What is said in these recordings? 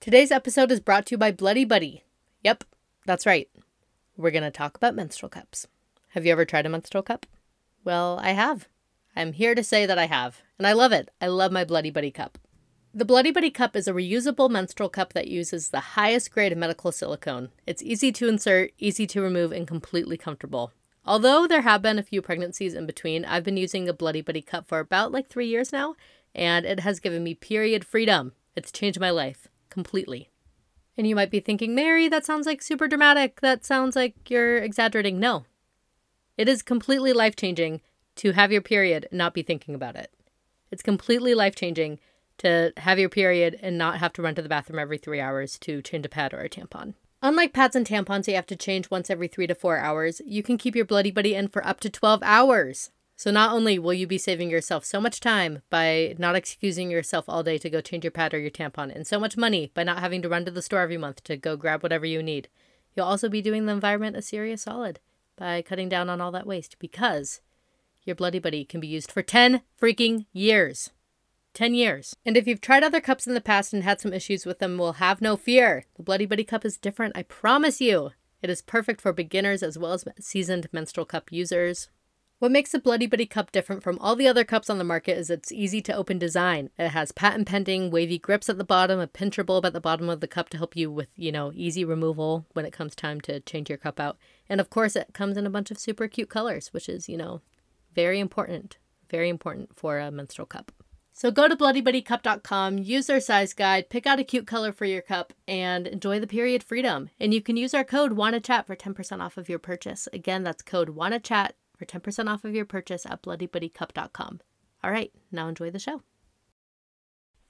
Today's episode is brought to you by Bloody Buddy. Yep, that's right. We're going to talk about menstrual cups. Have you ever tried a menstrual cup? Well, I have. I'm here to say that I have, and I love it. I love my Bloody Buddy cup. The Bloody Buddy cup is a reusable menstrual cup that uses the highest grade of medical silicone. It's easy to insert, easy to remove, and completely comfortable. Although there have been a few pregnancies in between, I've been using a Bloody Buddy cup for about like three years now, and it has given me period freedom. It's changed my life completely. And you might be thinking, Mary, that sounds like super dramatic. That sounds like you're exaggerating. No. It is completely life changing to have your period and not be thinking about it. It's completely life changing to have your period and not have to run to the bathroom every three hours to change a pad or a tampon. Unlike pads and tampons you have to change once every three to four hours, you can keep your Bloody Buddy in for up to 12 hours. So not only will you be saving yourself so much time by not excusing yourself all day to go change your pad or your tampon, and so much money by not having to run to the store every month to go grab whatever you need, you'll also be doing the environment a serious solid by cutting down on all that waste because your Bloody Buddy can be used for 10 freaking years. 10 years. And if you've tried other cups in the past and had some issues with them, well, have no fear. The Bloody Buddy cup is different, I promise you. It is perfect for beginners as well as seasoned menstrual cup users. What makes the Bloody Buddy cup different from all the other cups on the market is its easy to open design. It has patent pending wavy grips at the bottom, a pincher bulb at the bottom of the cup to help you with, you know, easy removal when it comes time to change your cup out. And of course, it comes in a bunch of super cute colors, which is, you know, very important. Very important for a menstrual cup. So go to bloodybuddycup.com, use their size guide, pick out a cute color for your cup, and enjoy the period freedom. And you can use our code WANNACHAT for 10% off of your purchase. Again, that's code WANNACHAT for 10% off of your purchase at bloodybuddycup.com. All right, now enjoy the show.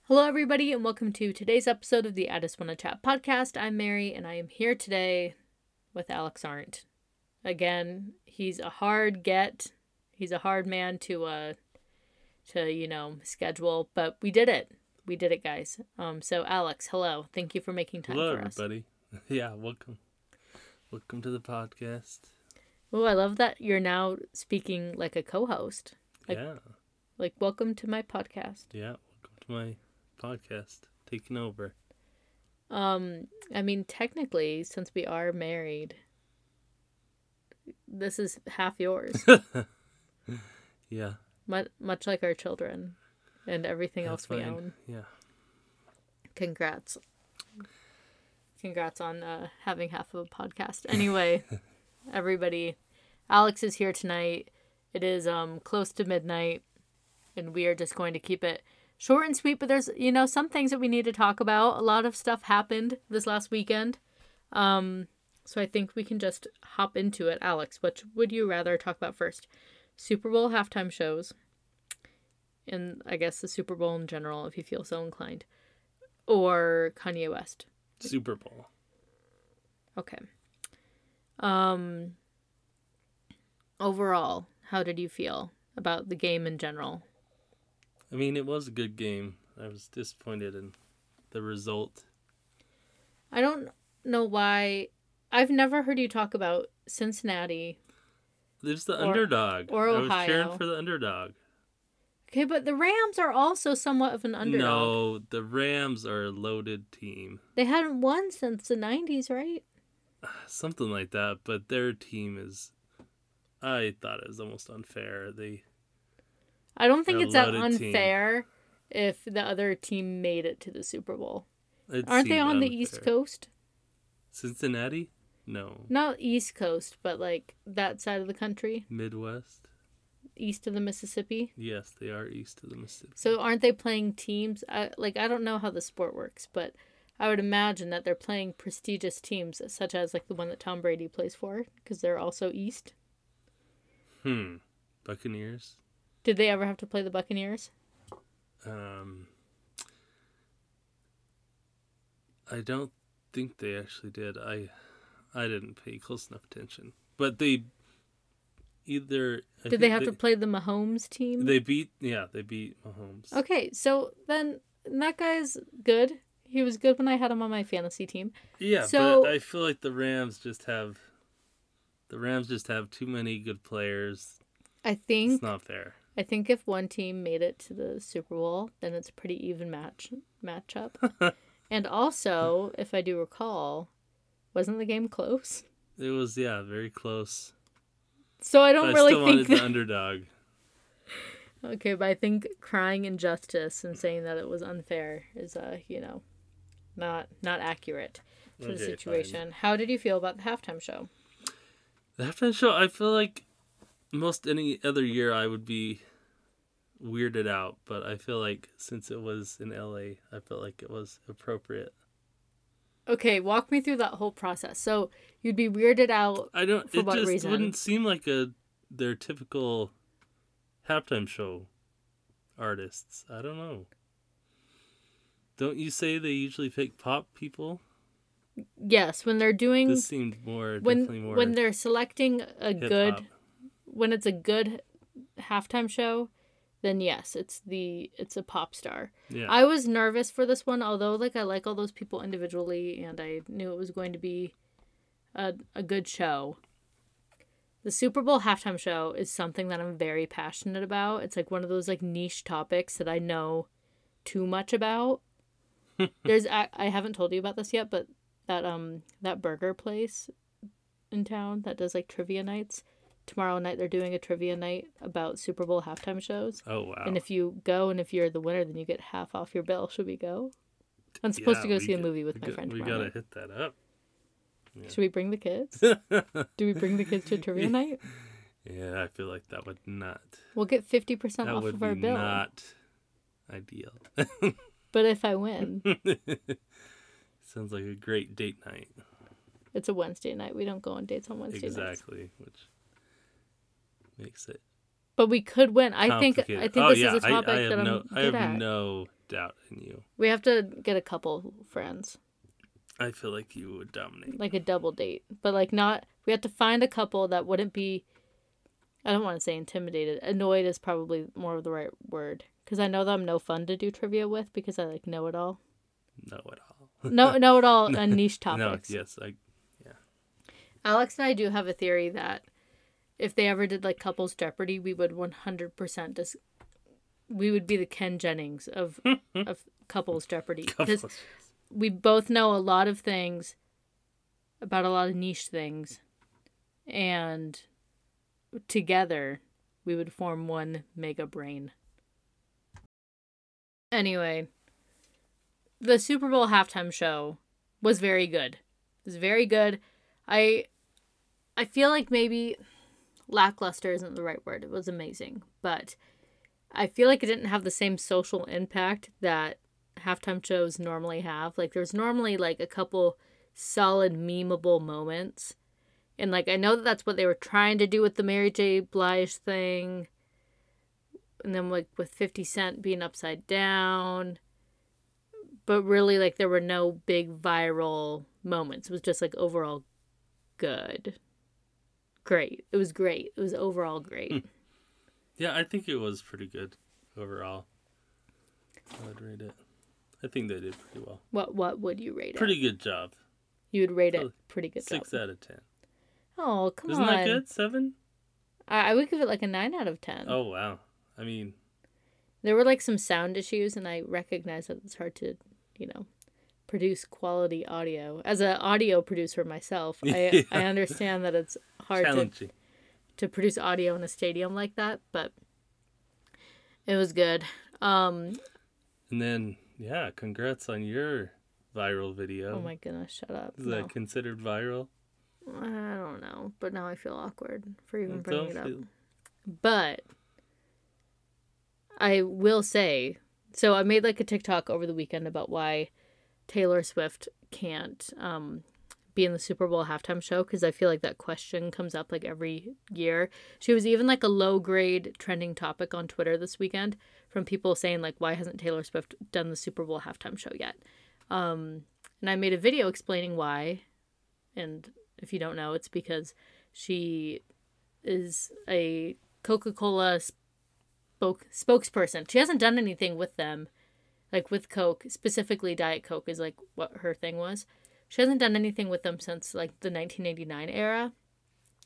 Hello, everybody, and welcome to today's episode of the I Just Wanna Chat podcast. I'm Mary, and I am here today with Alex Arndt. Again, he's a hard get. He's a hard man to uh to you know schedule, but we did it. We did it, guys. Um, so Alex, hello. Thank you for making time hello, for us. everybody. Yeah, welcome. Welcome to the podcast. Oh, I love that you're now speaking like a co-host. Like, yeah, like welcome to my podcast. yeah. Welcome to my podcast. Taking over. Um, I mean, technically, since we are married, this is half yours, Yeah. much much like our children and everything that's else we fine. own. Yeah. Congrats. Congrats on uh, having half of a podcast. Anyway, everybody, Alex is here tonight. It is um close to midnight, and we are just going to keep it short and sweet. But there's you know some things that we need to talk about. A lot of stuff happened this last weekend, um, so I think we can just hop into it. Alex, what would you rather talk about first? Super Bowl halftime shows, and I guess the Super Bowl in general, if you feel so inclined, or Kanye West. Super Bowl. Okay. Um overall, how did you feel about the game in general? I mean, it was a good game. I was disappointed in the result. I don't know why I've never heard you talk about Cincinnati. There's the Or- underdog. or Ohio. I was cheering for the underdog. Okay, but the Rams are also somewhat of an underdog. No, the Rams are a loaded team. They hadn't won since the 90s, right? Something like that, but their team is I thought it was almost unfair. They I don't think it's that loaded team. unfair if the other team made it to the Super Bowl. it Aren't they on the East. Coast? Cincinnati? No. Not East Coast, but like that side of the country, Midwest? east of the Mississippi. Yes, they are east of the Mississippi. So aren't they playing teams? I, like I don't know how the sport works, but I would imagine that they're playing prestigious teams, such as like the one that Tom Brady plays for, because they're also East. Hmm. Buccaneers? Did they ever have to play the Buccaneers? Um I don't think they actually did. I I didn't pay close enough attention. But they either I Did they have to play the Mahomes team? They beat yeah, they beat Mahomes. okay, so then that guy's good. He was good when I had him on my fantasy team. Yeah, So- but I feel like the Rams just have the Rams just have too many good players. I think It's not fair. I think if one team made it to the Super Bowl, then it's a pretty even match matchup. And also, if I do recall, wasn't the game close? It was yeah, very close. So I don't I really still think that. the underdog. Okay, but I think crying injustice and saying that it was unfair is, uh, you know, not not accurate to the Okay, fine. situation. How did you feel about the halftime show? The halftime show, I feel like most any other year I would be weirded out, but I feel like since it was in LA, I felt like it was appropriate. Okay, walk me through that whole process. So you'd be weirded out. I don't. For it what just reason? wouldn't seem like a their typical halftime show artists. I don't know. Don't you say they usually pick pop people? Yes, when they're doing This seemed more definitely when more when they're selecting a hip good when it's a good halftime show, then yes, it's the it's a pop star. Yeah. I was nervous for this one, although like I like all those people individually, and I knew it was going to be a a good show. The Super Bowl halftime show is something that I'm very passionate about. It's like one of those like niche topics that I know too much about. There's I, I haven't told you about this yet, but that um that burger place in town that does like trivia nights. Tomorrow night they're doing a trivia night about Super Bowl halftime shows. oh wow. And if you go and if you're the winner, then you get half off your bill. Should we go? I'm supposed Yeah, to go see a movie with my friend We gotta night. hit that up. Should we bring the kids? Do we bring the kids to trivia night? Yeah, I feel like that would not. We'll get fifty percent off of our bill. not ideal. But if I win, Sounds like a great date night. it's a Wednesday night. We don't go on dates on Wednesday nights. exactly, which makes it But we could win. I think. I think oh, this yeah, is a topic I, I have that no, I'm I good have at. no doubt in you. We have to get a couple friends, I feel like you would dominate. like a double date, but like not. We have to find a couple that wouldn't be. I don't want to say intimidated. Annoyed is probably more of the right word because I know that I'm no fun to do trivia with because I like know it all. Know it all. No, know it all on niche topics. No, yes, I. Yeah. Alex and I do have a theory that if they ever did like couples Jeopardy, we would one hundred percent just we would be the Ken Jennings of of couples Jeopardy because we both know a lot of things about a lot of niche things, and together we would form one mega brain. Anyway, the Super Bowl halftime show was very good. It was very good. I I feel like maybe lackluster isn't the right word. It was amazing, but I feel like it didn't have the same social impact that halftime shows normally have. Like there's normally like a couple solid memeable moments. And like I know that that's what they were trying to do with the Mary J. Blige thing. And then like with 50 Cent being upside down. But really like there were no big viral moments. It was just like overall good. Great. It was great. It was overall great. Hmm. Yeah, I think it was pretty good overall. I would rate it. I think they did pretty well. What what would you rate it? Pretty good job. You would rate it pretty good Six job. out of ten. Oh, come Isn't on. that good? Seven? I, I would give it like a 9 out of 10. Oh wow. I mean, There were like some sound issues and I recognize that it's hard to, you know, produce quality audio. As an audio producer myself, I Yeah. I understand that it's hard to to produce audio in a stadium like that, but it was good. Um, And then, yeah, congrats on your viral video. oh my goodness, shut up. Is No. that considered viral? I don't know, but now I feel awkward for even bringing it up. feel- But I will say, so I made like a TikTok over the weekend about why Taylor Swift can't um, be in the Super Bowl halftime show because I feel like that question comes up like every year. She was even like a low grade trending topic on Twitter this weekend from people saying like, why hasn't Taylor Swift done the Super Bowl halftime show yet? Um, and I made a video explaining why. And if you don't know, it's because she is a Coca Cola spoke spokesperson. She hasn't done anything with them, like with Coke specifically. Diet Coke is like what her thing was. She hasn't done anything with them since like the 1989 era.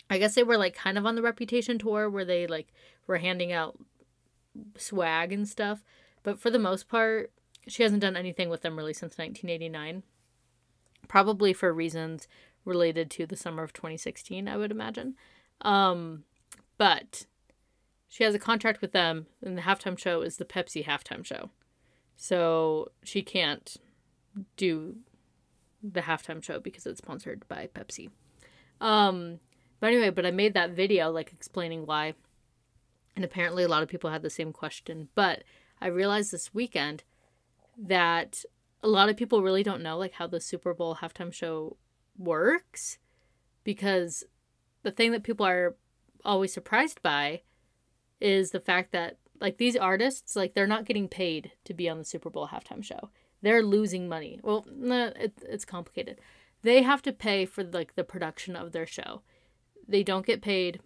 I guess they were like kind of on the Reputation tour where they like were handing out swag and stuff, but for the most part, she hasn't done anything with them really since 1989. Probably for reasons related to the summer of 2016, I would imagine. Um, but she has a contract with them, and the halftime show is the Pepsi halftime show. So she can't do the halftime show because it's sponsored by Pepsi. Um, but anyway, but I made that video like explaining why. And apparently a lot of people had the same question. But I realized this weekend that a lot of people really don't know like how the Super Bowl halftime show works because the thing that people are always surprised by is the fact that like these artists like they're not getting paid to be on the Super Bowl halftime show. They're losing money. Well, it, it's complicated. They have to pay for like the production of their show. They don't get paid.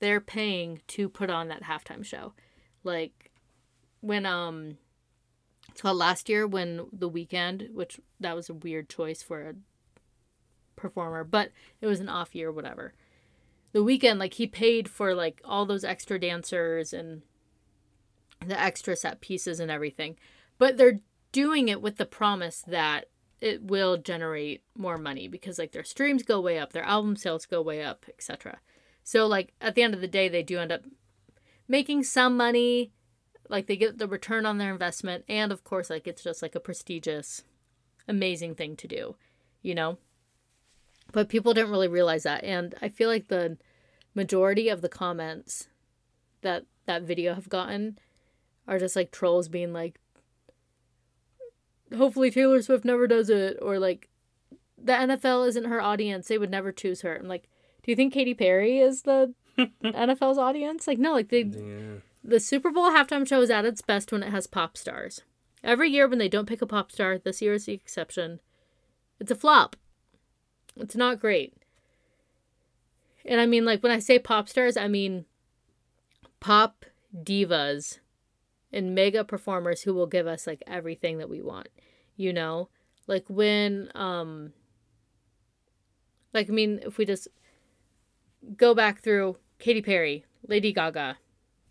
They're paying to put on that halftime show. Like when um so last year when The Weeknd, which that was a weird choice for a performer, but it was an off year, whatever. The Weeknd like he paid for like all those extra dancers and the extra set pieces and everything. But they're doing it with the promise that it will generate more money because like their streams go way up, their album sales go way up, etc. So like at the end of the day they do end up making some money, like they get the return on their investment and of course like it's just like a prestigious amazing thing to do, you know? But people didn't really realize that and I feel like the majority of the comments that that video have gotten are just like trolls being like hopefully Taylor Swift never does it or like the NFL isn't her audience. They would never choose her. I'm like, do you think Katy Perry is the NFL's audience? Like no, like they yeah. the Super Bowl halftime show is at its best when it has pop stars. Every year when they don't pick a pop star, this year is the exception. It's a flop. It's not great. And I mean like when I say pop stars, I mean pop divas and mega performers who will give us like everything that we want you know like when um like i mean if we just go back through Katy Perry, Lady Gaga,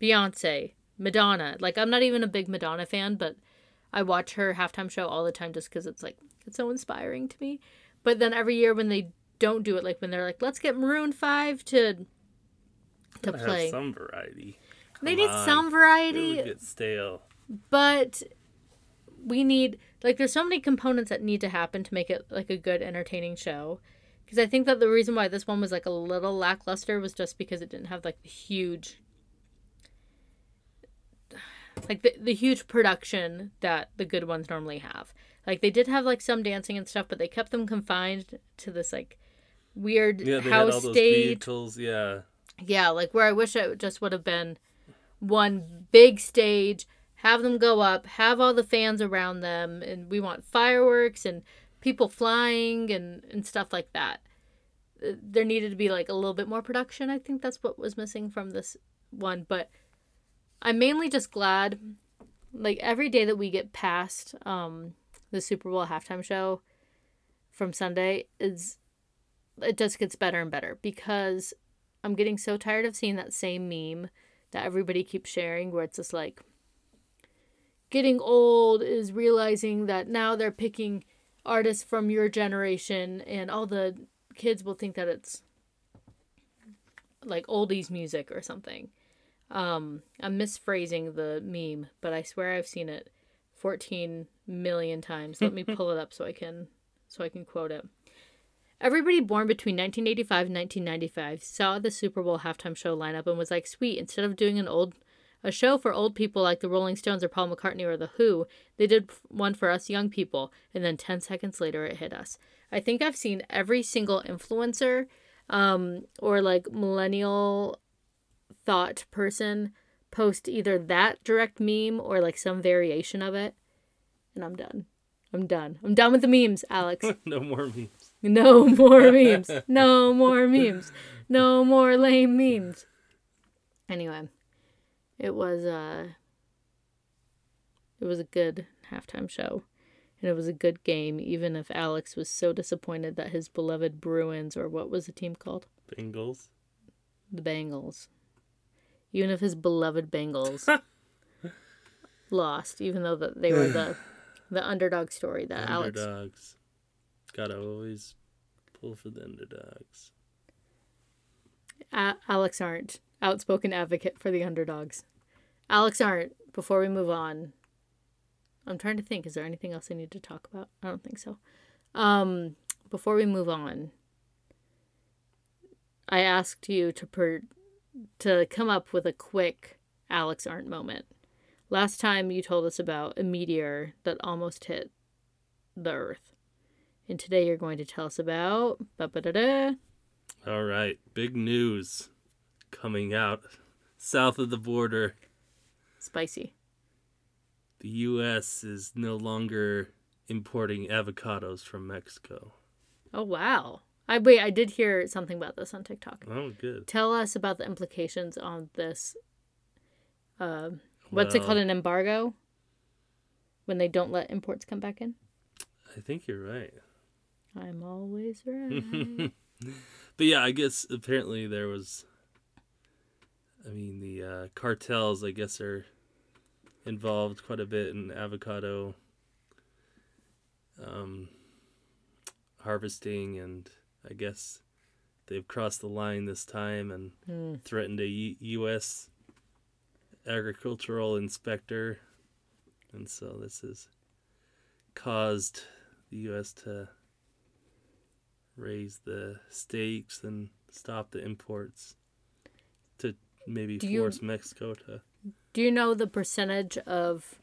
Beyonce, Madonna. Like I'm not even a big Madonna fan, but I watch her halftime show all the time just cuz it's like it's so inspiring to me. But then every year when they don't do it like when they're like let's get Maroon 5 to to play some variety. They need on. some variety. It would get stale. But we need like there's so many components that need to happen to make it like a good entertaining show. Because I think that the reason why this one was like a little lackluster was just because it didn't have like the huge like the, the huge production that the good ones normally have. Like they did have like some dancing and stuff, but they kept them confined to this like weird yeah, they house had all those stage. vehicles, yeah. Yeah, like where I wish it just would have been one big stage, have them go up, have all the fans around them, and we want fireworks and people flying and, and stuff like that. Uh, there needed to be like a little bit more production. I think that's what was missing from this one. But I'm mainly just glad, like every day that we get past um, the Super Bowl halftime show from Sunday is it just gets better and better because I'm getting so tired of seeing that same meme that everybody keeps sharing where it's just like getting old is realizing that now they're picking artists from your generation and all the kids will think that it's like oldies music or something. Um, I'm misphrasing the meme, but I swear I've seen it 14 million times. Let me pull it up so I can so I can quote it. Everybody born between 1985 and 1995 saw the Super Bowl halftime show lineup and was like, sweet, instead of doing an old a show for old people like the Rolling Stones or Paul McCartney or The Who, they did one for us young people, and then 10 seconds later it hit us. I think I've seen every single influencer um, or like millennial thought person post either that direct meme or like some variation of it, and I'm done. I'm done. I'm done with the memes, Alex. no more memes. No more memes. No more memes. No more lame memes. Anyway, it was uh it was a good halftime show. And it was a good game, even if Alex was so disappointed that his beloved Bruins, or what was the team called? Bengals. The Bengals. Even if his beloved Bengals lost, even though that they were the The underdog story that Alex. underdogs. Gotta always pull for the underdogs. A- Alex Arndt, outspoken advocate for the underdogs. Alex Arndt, before we move on, I'm trying to think, is there anything else I need to talk about? I don't think so. Um, before we move on, I asked you to per- to come up with a quick Alex Arndt moment. Last time you told us about a meteor that almost hit the Earth. And today you're going to tell us about All right, big news coming out south of the border. spicy. The U.S. is no longer importing avocados from Mexico. Oh wow. I wait, I did hear something about this on TikTok. Oh, good. Tell us about the implications on this um what's it Well- called an embargo? When they don't let imports come back in? I think you're right. I'm always right. But yeah, I guess apparently there was. I mean, the uh, cartels, I guess, are involved quite a bit in avocado um, harvesting, and I guess they've crossed the line this time and Hmm. threatened a U- U.S. agricultural inspector, and so this has caused the U.S. to raise the stakes and stop the imports to maybe Do you- force Mexico to. Do you know the percentage of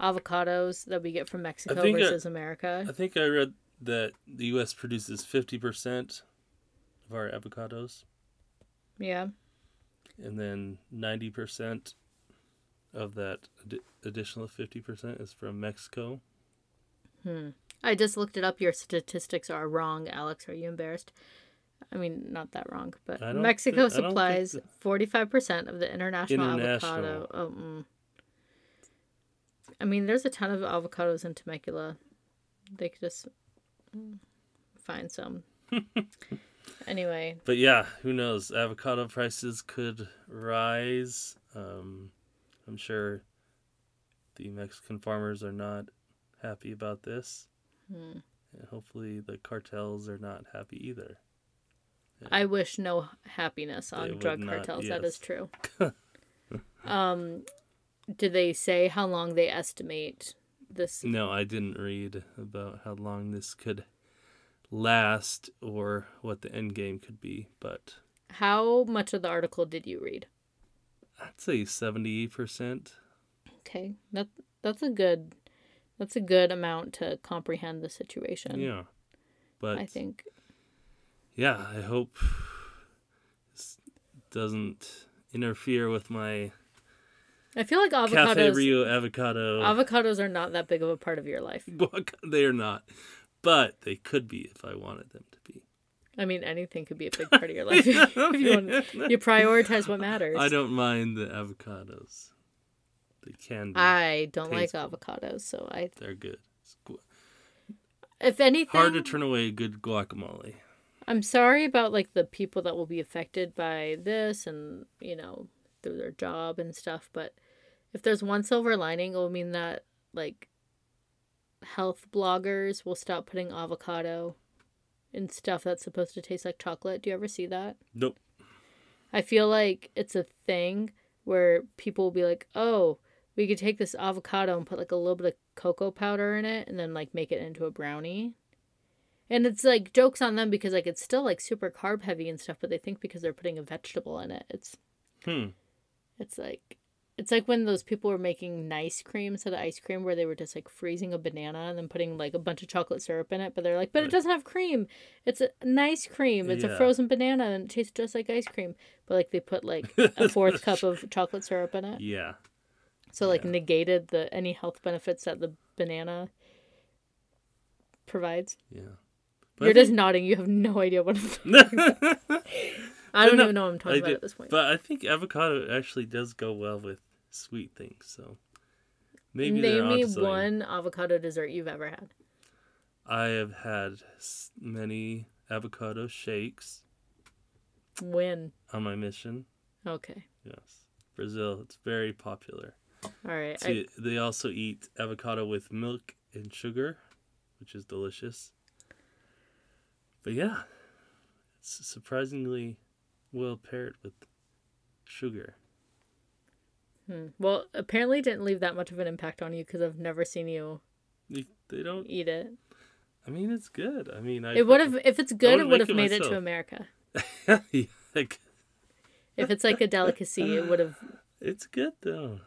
avocados that we get from Mexico think I- versus America? I think I read that the U.S. produces fifty percent of our avocados, yeah. and then ninety percent of that ad- additional fifty percent is from Mexico. Hmm. I just looked it up. Your statistics are wrong, Alex. Are you embarrassed? I mean, not that wrong, but Mexico supplies forty-five percent of the international, International. avocado. Oh, mm. I mean, there's a ton of avocados in Temecula. They could just find some. anyway, But yeah, who knows? Avocado prices could rise. Um, I'm sure the Mexican farmers are not happy about this. Hmm. And hopefully the cartels are not happy either. I wish no happiness on drug not, cartels. That is true. um, do they say how long they estimate this? No, I didn't read about how long this could last or what the end game could be, but How much of the article did you read? I'd say 70%. Okay, that that's a good that's a good amount to comprehend the situation. Yeah. But I think. yeah, I hope this doesn't interfere with my I feel like Cafe avocados Rio avocado. avocados are not that big of a part of your life. they are not, but they could be if I wanted them to be. I mean, anything could be a big part of your life if you want, you prioritize what matters. I don't mind the avocados. They can be. I don't like avocados, so I. They're good. If anything, hard to turn away good guacamole. I'm sorry about like the people that will be affected by this and, you know, through their job and stuff, but if there's one silver lining, it will mean that like health bloggers will stop putting avocado in stuff that's supposed to taste like chocolate. Do you ever see that? Nope. I feel like it's a thing where people will be like, "Oh, we could take this avocado and put like a little bit of cocoa powder in it and then like make it into a brownie." And it's like jokes on them because like it's still like super carb heavy and stuff, but they think because they're putting a vegetable in it, it's Hmm. it's like it's like when those people were making nice cream instead of ice cream where they were just like freezing a banana and then putting like a bunch of chocolate syrup in it, but they're like, but it doesn't have cream. It's a nice cream. It's a frozen banana and it tastes just like ice cream. But like they put like a fourth cup of chocolate syrup in it. Yeah. So like Yeah. negated the any health benefits that the banana provides. Yeah. You're just nodding. You have no idea what I'm talking about. I don't no, even know what I'm talking I about do- at this point. But I think avocado actually does go well with sweet things. So maybe Name me one avocado dessert you've ever had. I have had many avocado shakes When? on my mission. Okay. Yes, Brazil. It's very popular. All right. See, they also eat avocado with milk and sugar, which is delicious. But yeah, it's surprisingly well paired with sugar. Hmm. Well, apparently it didn't leave that much of an impact on you because I've never seen you You- They don't. eat it. I mean, it's good. I mean, I. It would have, if it's good, it would have it made it to. America. Like, If it's like a delicacy, it would have. it's good though.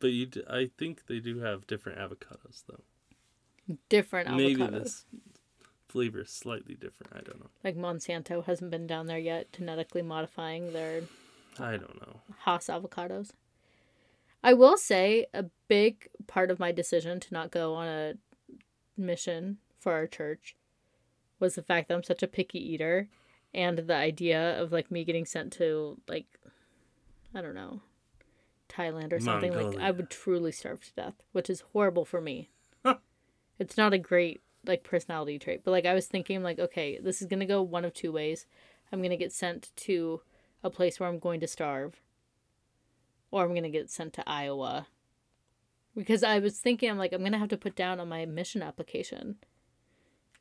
But you, d- I think they do have different avocados though. Different avocados. Maybe this flavor is slightly different. I don't know. Like Monsanto hasn't been down there yet, genetically modifying their I don't know. Hass avocados. I will say a big part of my decision to not go on a mission for our church was the fact that I'm such a picky eater and the idea of like me getting sent to like I don't know Thailand or something like I would truly starve to death, which is horrible for me. it's not a great like personality trait, but like I was thinking like okay, this is going to go one of two ways. I'm going to get sent to a place where I'm going to starve or I'm going to get sent to Iowa. Because I was thinking, I'm like, I'm going to have to put down on my mission application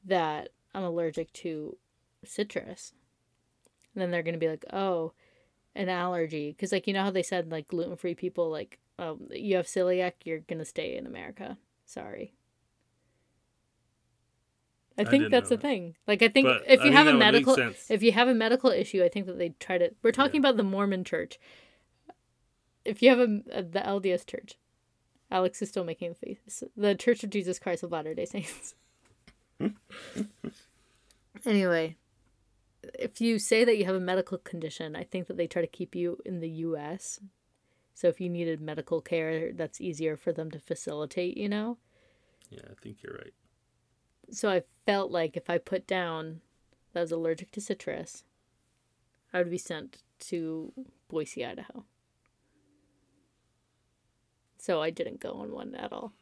that I'm allergic to citrus. And then they're going to be like, oh, an allergy. Because, like, you know how they said, like, gluten free people, like, um, you have celiac, you're going to stay in America. Sorry. I I think didn't that's the that. thing. Like, I think But if you think have a medical, if you have a medical issue, I think that they try to. We're talking about the Mormon church. If you have a, a the LDS church, Alex is still making a face. The Church of Jesus Christ of Latter Day Saints. anyway, if you say that you have a medical condition, I think that they try to keep you in the U.S. So if you needed medical care, that's easier for them to facilitate. You know. Yeah, I think you're right. So I felt like if I put down that I was allergic to citrus, I would be sent to Boise, Idaho. So I didn't go on one at all.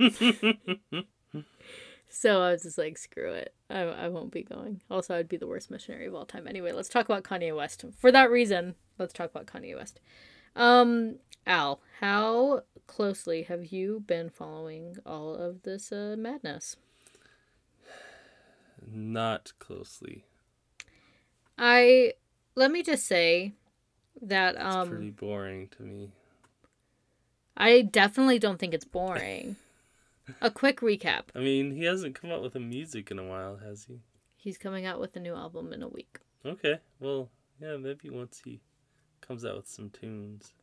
so I was just like, screw it. I, I won't be going. Also, I'd be the worst missionary of all time. Anyway, let's talk about Kanye West. For that reason, let's talk about Kanye West. Um, Al, how closely have you been following all of this uh, madness? Not closely. I let me just say that It's um pretty boring to me. I definitely don't think it's boring. a quick recap. I mean, he hasn't come out with a music in a while, has he? He's coming out with a new album in a week. Okay, well, yeah, maybe once he comes out with some tunes.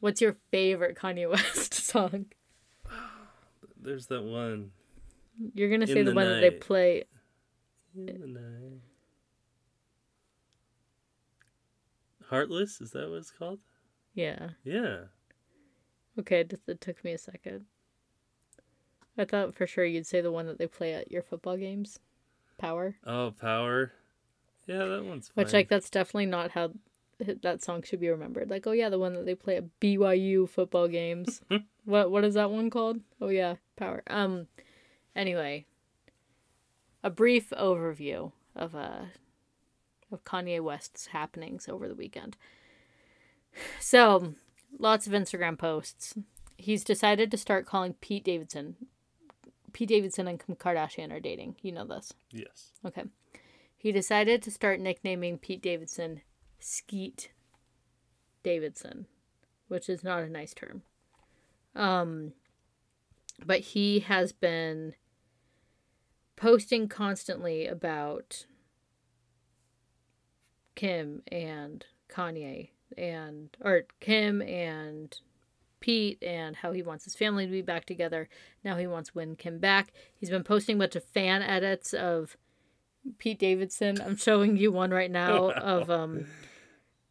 What's your favorite Kanye West song? There's that one. You're gonna say the, the one that they play. In. Heartless? Is that what it's called? Yeah. Yeah. Okay, it, just, it took me a second. I thought for sure you'd say the one that they play at your football games. Power. Oh, Power. Yeah, that one's fine. Which like that's definitely not how that song should be remembered. Like, oh yeah, the one that they play at BYU football games. what what is that one called? Oh yeah, Power. Um anyway, a brief overview of uh of Kanye West's happenings over the weekend. So, lots of Instagram posts. He's decided to start calling Pete Davidson. Pete Davidson and Kim Kardashian are dating. You know this. yes. Okay. He decided to start nicknaming Pete Davidson Skeet Davidson, which is not a nice term. Um but he has been posting constantly about Kim and Kanye and or Kim and Pete and how he wants his family to be back together. Now he wants Win Kim back. He's been posting a bunch of fan edits of Pete Davidson. I'm showing you one right now of um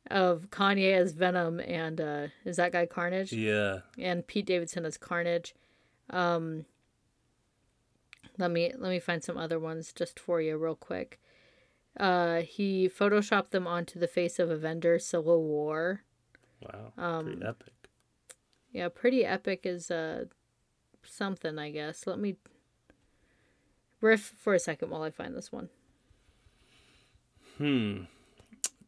of Kanye as Venom and uh is that guy Carnage? Yeah. And Pete Davidson as Carnage. Um let me let me find some other ones just for you real quick. Uh he photoshopped them onto the face of a vendor Civil War. Wow. Um, Pretty epic. Yeah, pretty epic is uh something, I guess. Let me riff for a second while I find this one. Hmm.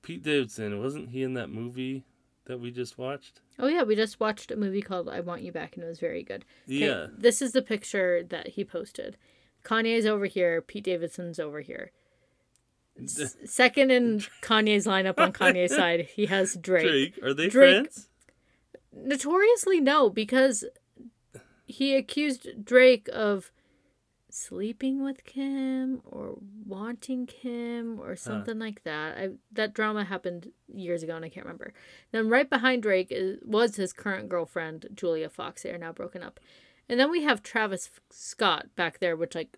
Pete Davidson, wasn't he in that movie that we just watched? Oh yeah, we just watched a movie called I Want You Back and it was very good. 'Kay, Yeah. This is the picture that he posted. Kanye's over here, Pete Davidson's over here. S- second in Kanye's lineup on Kanye's side, he has Drake. Drake. Are they Drake- friends? Notoriously no, because he accused Drake of sleeping with Kim or wanting Kim or something like that. I that drama happened years ago and I can't remember. Then right behind Drake is, was his current girlfriend Julia Fox. They are now broken up. And then we have Travis Scott back there, which like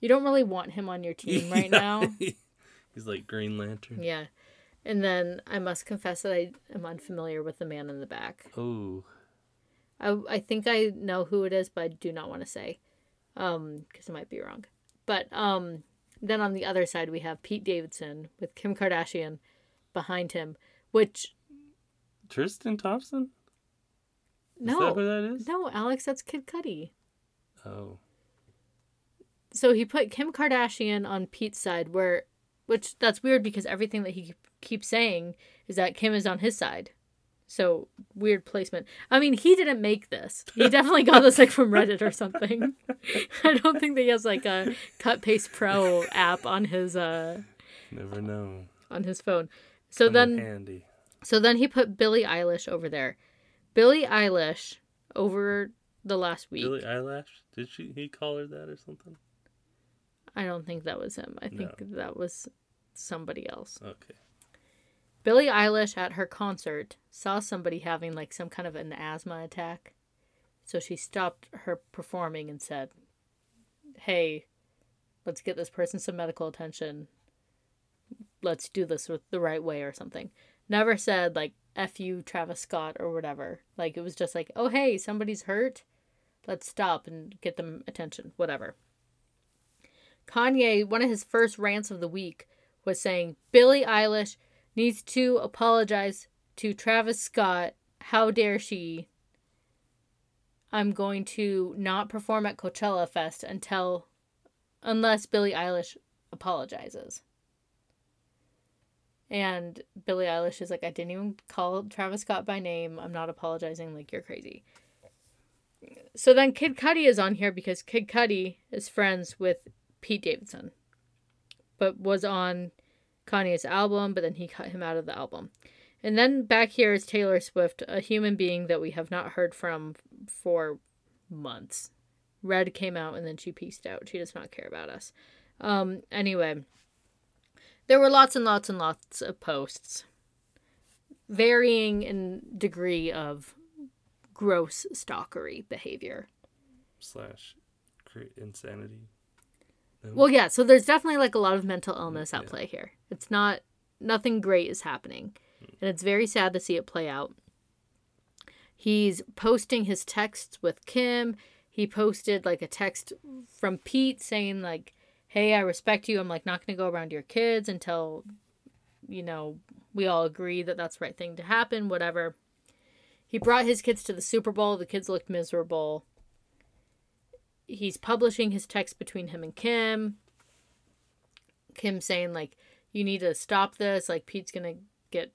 you don't really want him on your team right Yeah. now. He's like Green Lantern. Yeah. And then I must confess that I am unfamiliar with the man in the back. Oh. I, I think I know who it is, but I do not want to say, um, because it might be wrong. But um, then on the other side we have Pete Davidson with Kim Kardashian behind him, which Tristan Thompson? Is no, that who that is? no, Alex, that's Kid Cudi. Oh. So he put Kim Kardashian on Pete's side, where, which that's weird because everything that he keeps saying is that Kim is on his side. So weird placement. I mean, he didn't make this. He definitely got this like from Reddit or something. I don't think that he has like a Cut Paste Pro app on his uh Never know. on his phone. So Come in then handy. so then he put Billie Eilish over there. Billie Eilish over the last week. Billie Eilish? Did she he call her that or something? I don't think that was him. I think that was somebody else. Okay. Billie Eilish at her concert saw somebody having like some kind of an asthma attack. So she stopped her performing and said, Hey, let's get this person some medical attention. Let's do this with the right way or something. Never said like F you, Travis Scott or whatever. Like it was just like, oh, hey, somebody's hurt. Let's stop and get them attention. Whatever. Kanye, one of his first rants of the week was saying Billie Eilish needs to apologize to Travis Scott. How dare she? I'm going to not perform at Coachella Fest until unless Billie Eilish apologizes. And Billie Eilish is like, I didn't even call Travis Scott by name. I'm not apologizing. Like, you're crazy. So then Kid Cudi is on here because Kid Cudi is friends with Pete Davidson, but was on Kanye's album, but then he cut him out of the album. And then back here is Taylor Swift, a human being that we have not heard from for months. Red came out and then she pieced out. She does not care about us. Um, anyway, there were lots and lots and lots of posts, varying in degree of gross stalkery behavior. Slash insanity. Well, yeah, so there's definitely like a lot of mental illness at Yeah. play here. It's not nothing great is happening. Hmm. And it's very sad to see it play out. He's posting his texts with Kim. He posted like a text from Pete saying like, "Hey, I respect you. I'm like not going to go around your kids until you know, we all agree that that's the right thing to happen, whatever." He brought his kids to the Super Bowl. The kids looked miserable he's publishing his text between him and Kim. Kim saying like, "You need to stop this. Like Pete's gonna get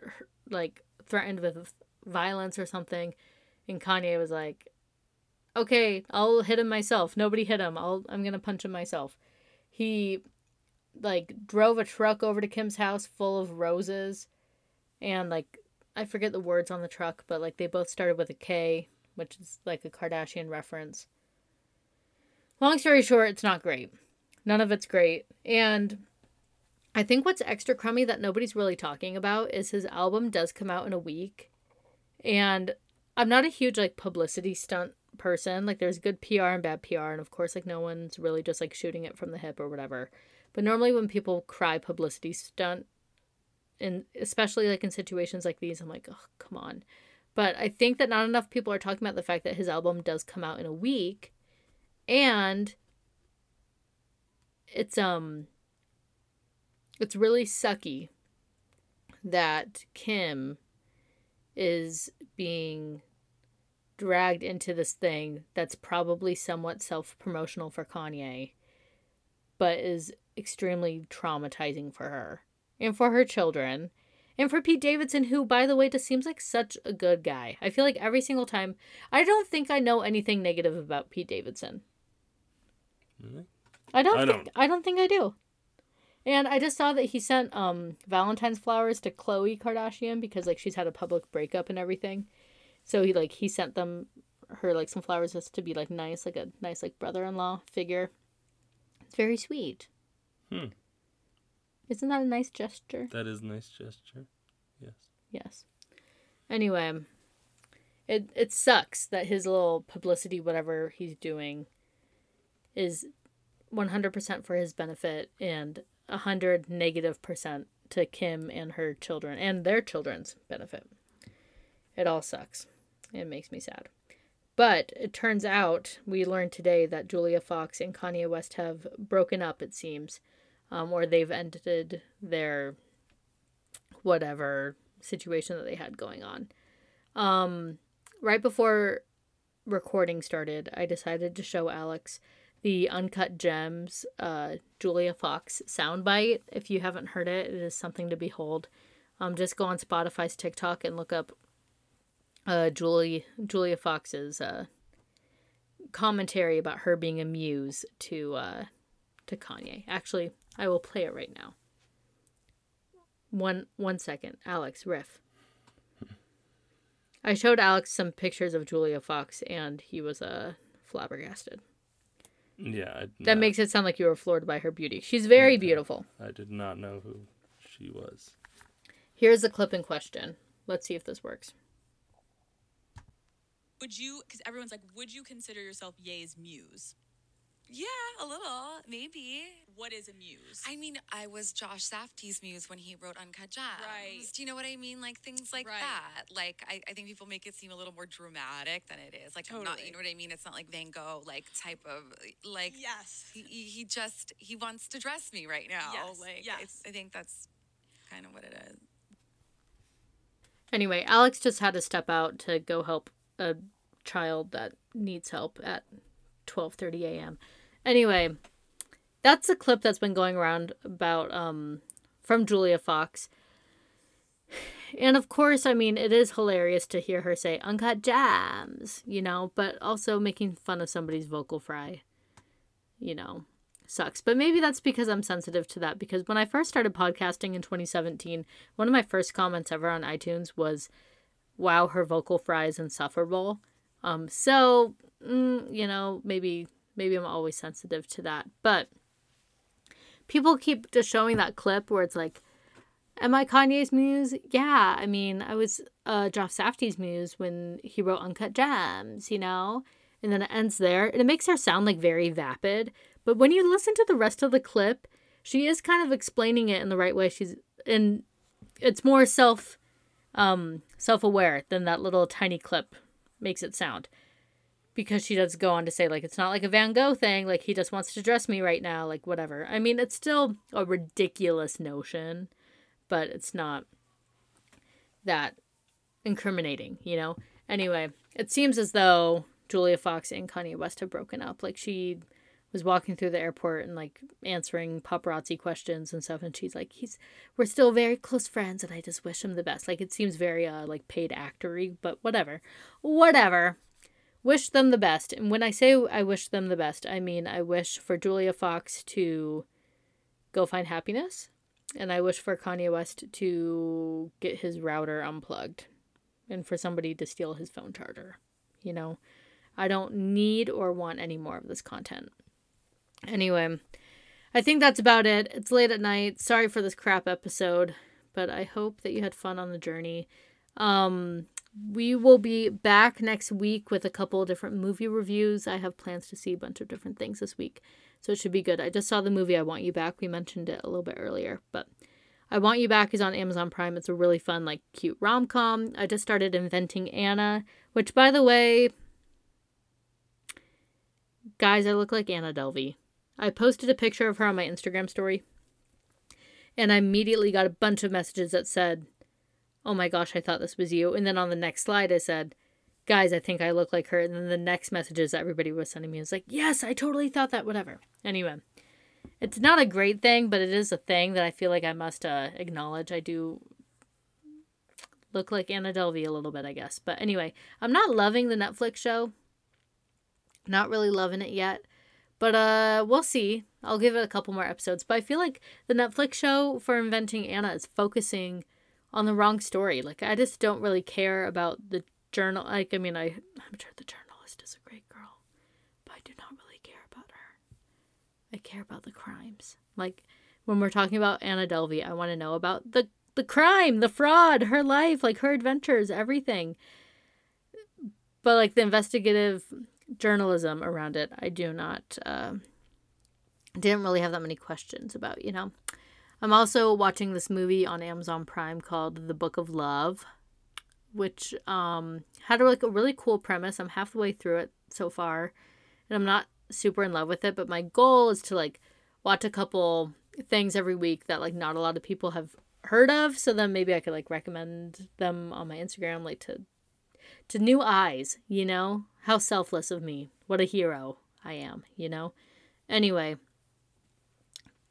like threatened with violence or something," and Kanye was like, "Okay, I'll hit him myself. Nobody hit him. I'll I'm gonna punch him myself." He like drove a truck over to Kim's house full of roses, and like I forget the words on the truck, but like they both started with a K, which is like a Kardashian reference. Long story short, it's not great. None of it's great. And I think what's extra crummy that nobody's really talking about is his album does come out in a week. And I'm not a huge like publicity stunt person. Like there's good PR and bad PR, and of course like no one's really just like shooting it from the hip or whatever. But normally when people cry publicity stunt and especially like in situations like these, I'm like, oh come on. But I think that not enough people are talking about the fact that his album does come out in a week and it's um it's really sucky that Kim is being dragged into this thing that's probably somewhat self-promotional for Kanye but is extremely traumatizing for her and for her children And for Pete Davidson, who, by the way, just seems like such a good guy. I feel like every single time, I don't think I know anything negative about Pete Davidson. Really? I don't I think don't. I don't think I do. And I just saw that he sent um Valentine's flowers to Khloe Kardashian because like she's had a public breakup and everything. So he like he sent them her like some flowers just to be like nice, like a nice like brother-in-law figure. It's very sweet. Hmm. Isn't that a nice gesture? That is a nice gesture. Yes. Yes. Anyway, it it sucks that his little publicity whatever he's doing is 100% for his benefit and 100 negative percent to Kim and her children and their children's benefit. It all sucks. It makes me sad. But it turns out we learned today that Julia Fox and Kanye West have broken up, it seems, um, or they've ended their whatever situation that they had going on. Um, right before recording started, I decided to show Alex the Uncut Gems uh, Julia Fox soundbite. If you haven't heard it, it is something to behold. Um, just go on Spotify's TikTok and look up uh, Julie Julia Fox's uh, commentary about her being a muse to uh, to Kanye. Actually, I will play it right now. One one second, Alex riff. I showed Alex some pictures of Julia Fox, and he was uh, flabbergasted. Yeah. I That not- makes it sound like you were floored by her beauty. She's very beautiful. I did not know who she was. Here's the clip in question. Let's see if this works. Would you, because everyone's like, would you consider yourself Ye's muse? Yeah, a little, maybe. What is a muse? I mean, I was Josh Safdie's muse when he wrote Uncut Gems. Right. Do you know what I mean? Like things like Right. that. Like I, I think people make it seem a little more dramatic than it is. Like I'm not, Totally. you know what I mean? It's not like Van Gogh like type of like yes. he, he he just he wants to dress me right now. Yes, Like yes. I, I think that's kind of what it is. Anyway, Alex just had to step out to go help a child that needs help at 12:30 a.m. Anyway, that's a clip that's been going around about um from Julia Fox. And of course, I mean, it is hilarious to hear her say uncut jams, you know, but also making fun of somebody's vocal fry, you know, sucks. But maybe that's because I'm sensitive to that. Because when I first started podcasting in 2017, one of my first comments ever on iTunes was, wow, her vocal fry is insufferable. Um, so, mm, you know, maybe maybe I'm always sensitive to that. But people keep just showing that clip where it's like, Am I Kanye's muse? Yeah. I mean, I was uh, Josh Safdie's muse when he wrote Uncut Gems, you know? And then it ends there. And it makes her sound like very vapid. But when you listen to the rest of the clip, she is kind of explaining it in the right way. She's and it's more self um self-aware than that little tiny clip makes it sound. Because she does go on to say like it's not like a Van Gogh thing, like he just wants to dress me right now, like whatever. I mean, it's still a ridiculous notion but it's not that incriminating, you know? Anyway, it seems as though Julia Fox and Kanye West have broken up. Like she was walking through the airport and like answering paparazzi questions and stuff and she's like he's we're still very close friends and I just wish him the best. Like it seems very uh like paid actory, but whatever. Whatever. Wish them the best. And when I say I wish them the best, I mean I wish for Julia Fox to go find happiness and I wish for Kanye West to get his router unplugged and for somebody to steal his phone charger. You know, I don't need or want any more of this content. Anyway, I think that's about it. It's late at night. Sorry for this crap episode, but I hope that you had fun on the journey. Um, we will be back next week with a couple different movie reviews. I have plans to see a bunch of different things this week, so it should be good. I just saw the movie I Want You Back. We mentioned it a little bit earlier, but I Want You Back is on Amazon Prime. It's a really fun, like, cute rom com. I just started Inventing Anna, which, by the way, guys, I look like Anna Delvey. I posted a picture of her on my Instagram story, and I immediately got a bunch of messages that said, Oh my gosh, I thought this was you. And then on the next slide, I said, Guys, I think I look like her. And then the next messages everybody was sending me was like, Yes, I totally thought that, whatever. Anyway, it's not a great thing, but it is a thing that I feel like I must uh, acknowledge. I do look like Anna Delvey a little bit, I guess. But anyway, I'm not loving the Netflix show. Not really loving it yet. But uh we'll see. I'll give it a couple more episodes. But I feel like the Netflix show for Inventing Anna is focusing on the wrong story. Like I just don't really care about the journal like I mean I I'm sure the journalist is a great girl, but I do not really care about her. I care about the crimes. Like when we're talking about Anna Delvey, I want to know about the the crime, the fraud, her life, like her adventures, everything. But like the investigative journalism around it, I do not uh, didn't really have that many questions about, you know. I'm also watching this movie on Amazon Prime called The Book of Love, which um had like a really cool premise. I'm halfway through it so far, and I'm not super in love with it, but my goal is to like watch a couple things every week that like not a lot of people have heard of, so then maybe I could like recommend them on my Instagram like to to new eyes, you know? How selfless of me. What a hero I am, you know? Anyway,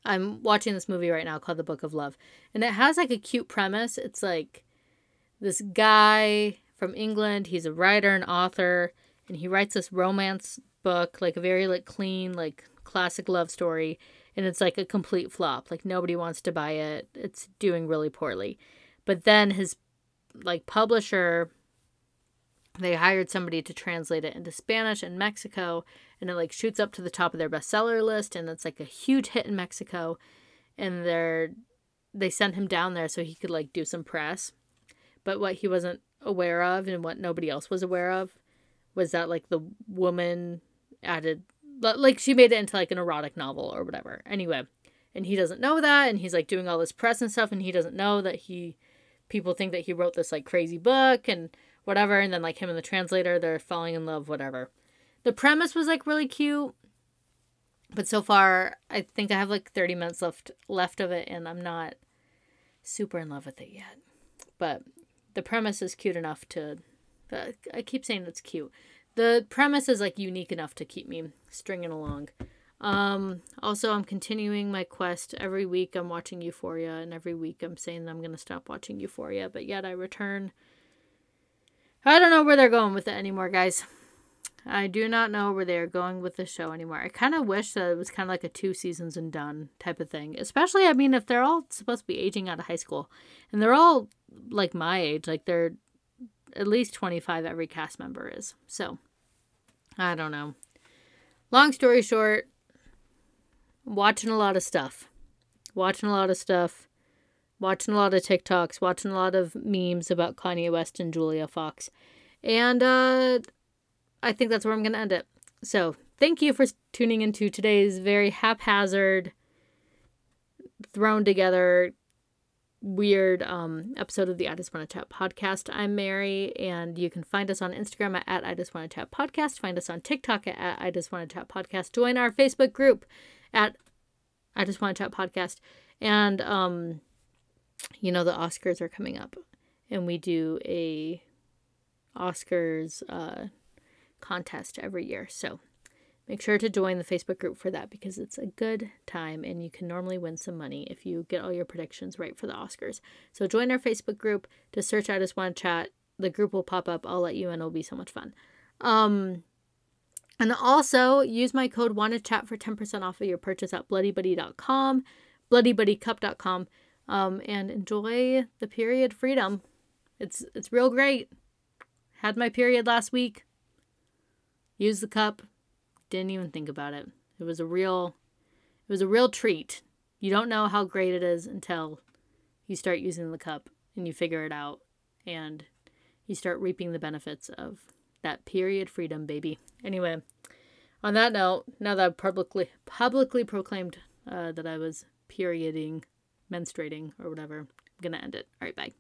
I'm watching this movie right now called The Book of Love, and it has like a cute premise. It's like this guy from England, he's a writer and author, and he writes this romance book, like a very like clean, like classic love story, and it's like a complete flop. Like nobody wants to buy it. It's doing really poorly. But then his like publisher they hired somebody to translate it into Spanish in Mexico and it like shoots up to the top of their bestseller list and it's like a huge hit in Mexico and they're they sent him down there so he could like do some press. But what he wasn't aware of and what nobody else was aware of was that like the woman added like she made it into like an erotic novel or whatever. Anyway, and he doesn't know that and he's like doing all this press and stuff and he doesn't know that he people think that he wrote this like crazy book and whatever and then like him and the translator they're falling in love whatever. The premise was like really cute. But so far, I think I have like 30 minutes left left of it and I'm not super in love with it yet. But the premise is cute enough to I keep saying it's cute the premise is like unique enough to keep me stringing along. Um, also, I'm continuing my quest. Every week I'm watching Euphoria, and every week I'm saying that I'm going to stop watching Euphoria, but yet I return. I don't know where they're going with it anymore, guys. I do not know where they're going with the show anymore. I kind of wish that it was kind of like a two seasons and done type of thing. Especially, I mean, if they're all supposed to be aging out of high school and they're all like my age, like they're at least 25 every cast member is. So, I don't know. Long story short, watching a lot of stuff. Watching a lot of stuff. Watching a lot of TikToks, watching a lot of memes about Kanye West and Julia Fox. And uh I think that's where I'm going to end it. So, thank you for tuning into today's very haphazard thrown together weird um, episode of the I Just Want to Chat podcast. I'm Mary, and you can find us on Instagram at, at I Just Want to Chat podcast. Find us on TikTok at, at I Just Want to Chat podcast. Join our Facebook group at I Just Want to Chat podcast. And, um, you know, the Oscars are coming up, and we do a Oscars uh, contest every year. So Make sure to join the Facebook group for that because it's a good time and you can normally win some money if you get all your predictions right for the Oscars. So join our Facebook group to search I Just Want to Chat. The group will pop up. I'll let you in. It'll be so much fun. Um, and also use my code Wanna Chat for 10% off of your purchase at bloodybuddy.com, bloodybuddycup.com, um, and enjoy the period freedom. It's it's real great. Had my period last week. Use the cup. Didn't even think about it. It was a real it was a real treat. You don't know how great it is until you start using the cup and you figure it out and you start reaping the benefits of that period freedom baby. Anyway, on that note, now that I've publicly publicly proclaimed uh, that I was perioding, menstruating or whatever, I'm gonna end it. All right, bye.